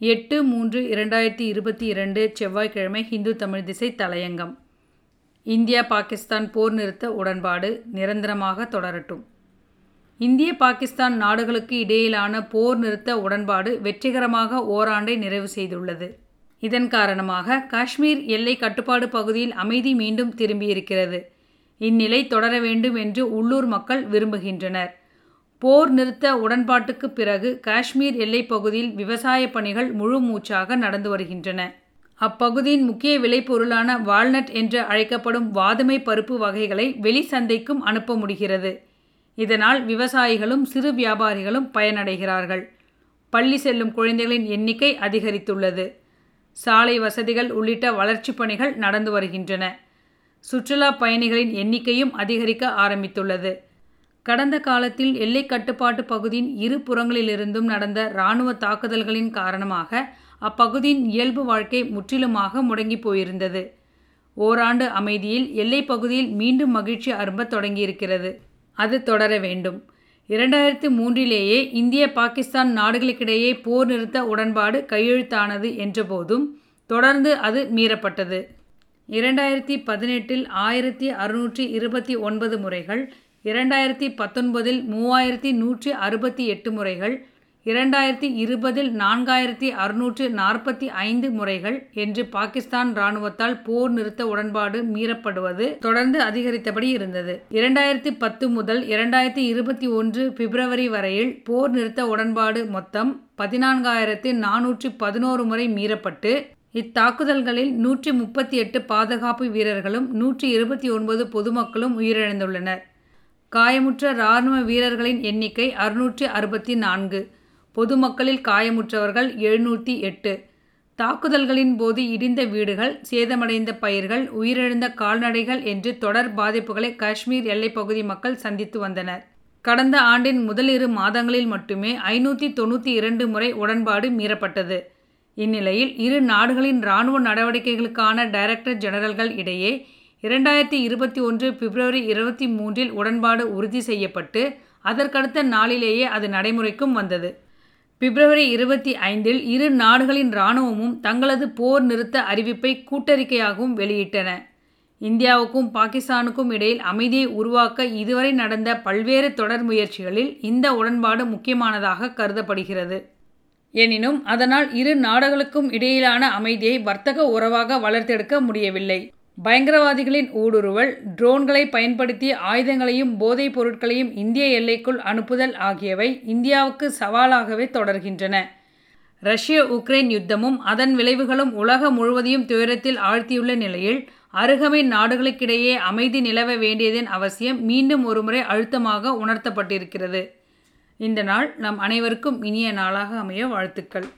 எட்டு மூன்று இரண்டாயிரத்தி இருபத்தி இரண்டு செவ்வாய்க்கிழமை ஹிந்து தமிழ் திசை தலையங்கம். இந்தியா பாகிஸ்தான் போர் நிறுத்த உடன்பாடு நிரந்தரமாக தொடரட்டும். இந்திய பாகிஸ்தான் நாடுகளுக்கு இடையிலான போர் நிறுத்த உடன்பாடு வெற்றிகரமாக ஓராண்டை நிறைவு செய்துள்ளது. இதன் காரணமாக காஷ்மீர் எல்லை கட்டுப்பாடு பகுதியில் அமைதி மீண்டும் திரும்பியிருக்கிறது. இந்நிலை தொடர வேண்டும் என்று உள்ளூர் மக்கள் விரும்புகின்றனர். போர் நிறுத்த உடன்பாட்டுக்கு பிறகு காஷ்மீர் எல்லைப் பகுதியில் விவசாய பணிகள் முழு மூச்சாக நடந்து வருகின்றன. அப்பகுதியின் முக்கிய விளைபொருளான வால்நட் என்று அழைக்கப்படும் வாதுமை பருப்பு வகைகளை வெளி சந்தைக்கும் அனுப்ப முடிகிறது. இதனால் விவசாயிகளும் சிறு வியாபாரிகளும் பயனடைகிறார்கள். பள்ளி செல்லும் குழந்தைகளின் எண்ணிக்கை அதிகரித்துள்ளது. சாலை வசதிகள் உள்ளிட்ட வளர்ச்சிப் பணிகள் நடந்து வருகின்றன. சுற்றுலா பயணிகளின் எண்ணிக்கையும் அதிகரிக்க ஆரம்பித்துள்ளது. கடந்த காலத்தில் எல்லை கட்டுப்பாட்டு பகுதியின் இரு புறங்களிலிருந்தும் நடந்த இராணுவ தாக்குதல்களின் காரணமாக அப்பகுதியின் இயல்பு வாழ்க்கை முற்றிலுமாக முடங்கி போயிருந்தது. ஓராண்டு அமைதியில் எல்லைப் பகுதியில் மீண்டும் மகிழ்ச்சி அரும்ப தொடங்கியிருக்கிறது. அது தொடர வேண்டும். இரண்டாயிரத்து மூன்றிலேயே இந்திய பாகிஸ்தான் நாடுகளுக்கிடையே போர் நிறுத்த உடன்பாடு கையெழுத்தானது என்றபோதும் தொடர்ந்து அது மீறப்பட்டது. இரண்டாயிரத்தி பதினெட்டில் ஆயிரத்தி அறுநூற்றி இருபத்தி ஒன்பது முறைகள் இரண்டாயிரத்தி பத்தொன்பதில் மூவாயிரத்தி நூற்றி அறுபத்தி எட்டு முறைகள் இரண்டாயிரத்தி இருபதில் நான்காயிரத்தி அறுநூற்று நாற்பத்தி ஐந்து முறைகள் என்று பாகிஸ்தான் இராணுவத்தால் போர் நிறுத்த உடன்பாடு மீறப்படுவது தொடர்ந்து அதிகரித்தபடி இருந்தது. இரண்டாயிரத்தி பத்து முதல் இரண்டாயிரத்தி இருபத்தி ஒன்று பிப்ரவரி வரையில் போர் நிறுத்த உடன்பாடு மொத்தம் பதினான்காயிரத்தி நானூற்றி பதினோரு முறை மீறப்பட்டு இத்தாக்குதல்களில் நூற்றி முப்பத்தி எட்டு பாதுகாப்பு வீரர்களும் நூற்றி இருபத்தி ஒன்பது பொதுமக்களும் உயிரிழந்துள்ளனர். காயமுற்ற இராணுவ வீரர்களின் எண்ணிக்கை அறுநூற்றி அறுபத்தி நான்கு. பொதுமக்களில் காயமுற்றவர்கள் எழுநூற்றி எட்டு. தாக்குதல்களின் போது இடிந்த வீடுகள் சேதமடைந்த பயிர்கள் உயிரிழந்த கால்நடைகள் என்று தொடர் பாதிப்புகளை காஷ்மீர் எல்லைப்பகுதி மக்கள் சந்தித்து வந்தனர். கடந்த ஆண்டின் முதல் இரு மாதங்களில் மட்டுமே ஐநூற்றி தொண்ணூற்றி இரண்டு முறை உடன்பாடு மீறப்பட்டது. இந்நிலையில் இரு நாடுகளின் இராணுவ நடவடிக்கைகளுக்கான டைரக்டர் ஜெனரல்கள் இடையே இரண்டாயிரத்தி இருபத்தி ஒன்று பிப்ரவரி இருபத்தி மூன்றில் உடன்பாடு உறுதி செய்யப்பட்டு அதற்கடுத்த நாளிலேயே அது நடைமுறைக்கும் வந்தது. பிப்ரவரி இருபத்தி ஐந்தில் இரு நாடுகளின் இராணுவமும் தங்களது போர் நிறுத்த அறிவிப்பை கூட்டறிக்கையாகவும் வெளியிட்டன. இந்தியாவுக்கும் பாகிஸ்தானுக்கும் இடையில் அமைதியை உருவாக்க இதுவரை நடந்த பல்வேறு தொடர் முயற்சிகளில் இந்த உடன்பாடு முக்கியமானதாக கருதப்படுகிறது. எனினும் அதனால் இரு நாடுகளுக்கும் இடையிலான அமைதியை வர்த்தக உறவாக வளர்த்தெடுக்க முடியவில்லை. பயங்கரவாதிகளின் ஊடுருவல் ட்ரோன்களை பயன்படுத்தி ஆயுதங்களையும் போதைப் பொருட்களையும் இந்திய எல்லைக்குள் அனுப்புதல் ஆகியவை இந்தியாவுக்கு சவாலாகவே தொடர்கின்றன. ரஷ்ய உக்ரைன் யுத்தமும் அதன் விளைவுகளும் உலகம் முழுவதையும் துயரத்தில் ஆழ்த்தியுள்ள நிலையில் அருகமை நாடுகளுக்கிடையே அமைதி நிலவ வேண்டியதன் அவசியம் மீண்டும் ஒருமுறை அழுத்தமாக உணர்த்தப்பட்டிருக்கிறது. இந்த நாள் நம் அனைவருக்கும் இனிய நாளாக அமைய வாழ்த்துக்கள்.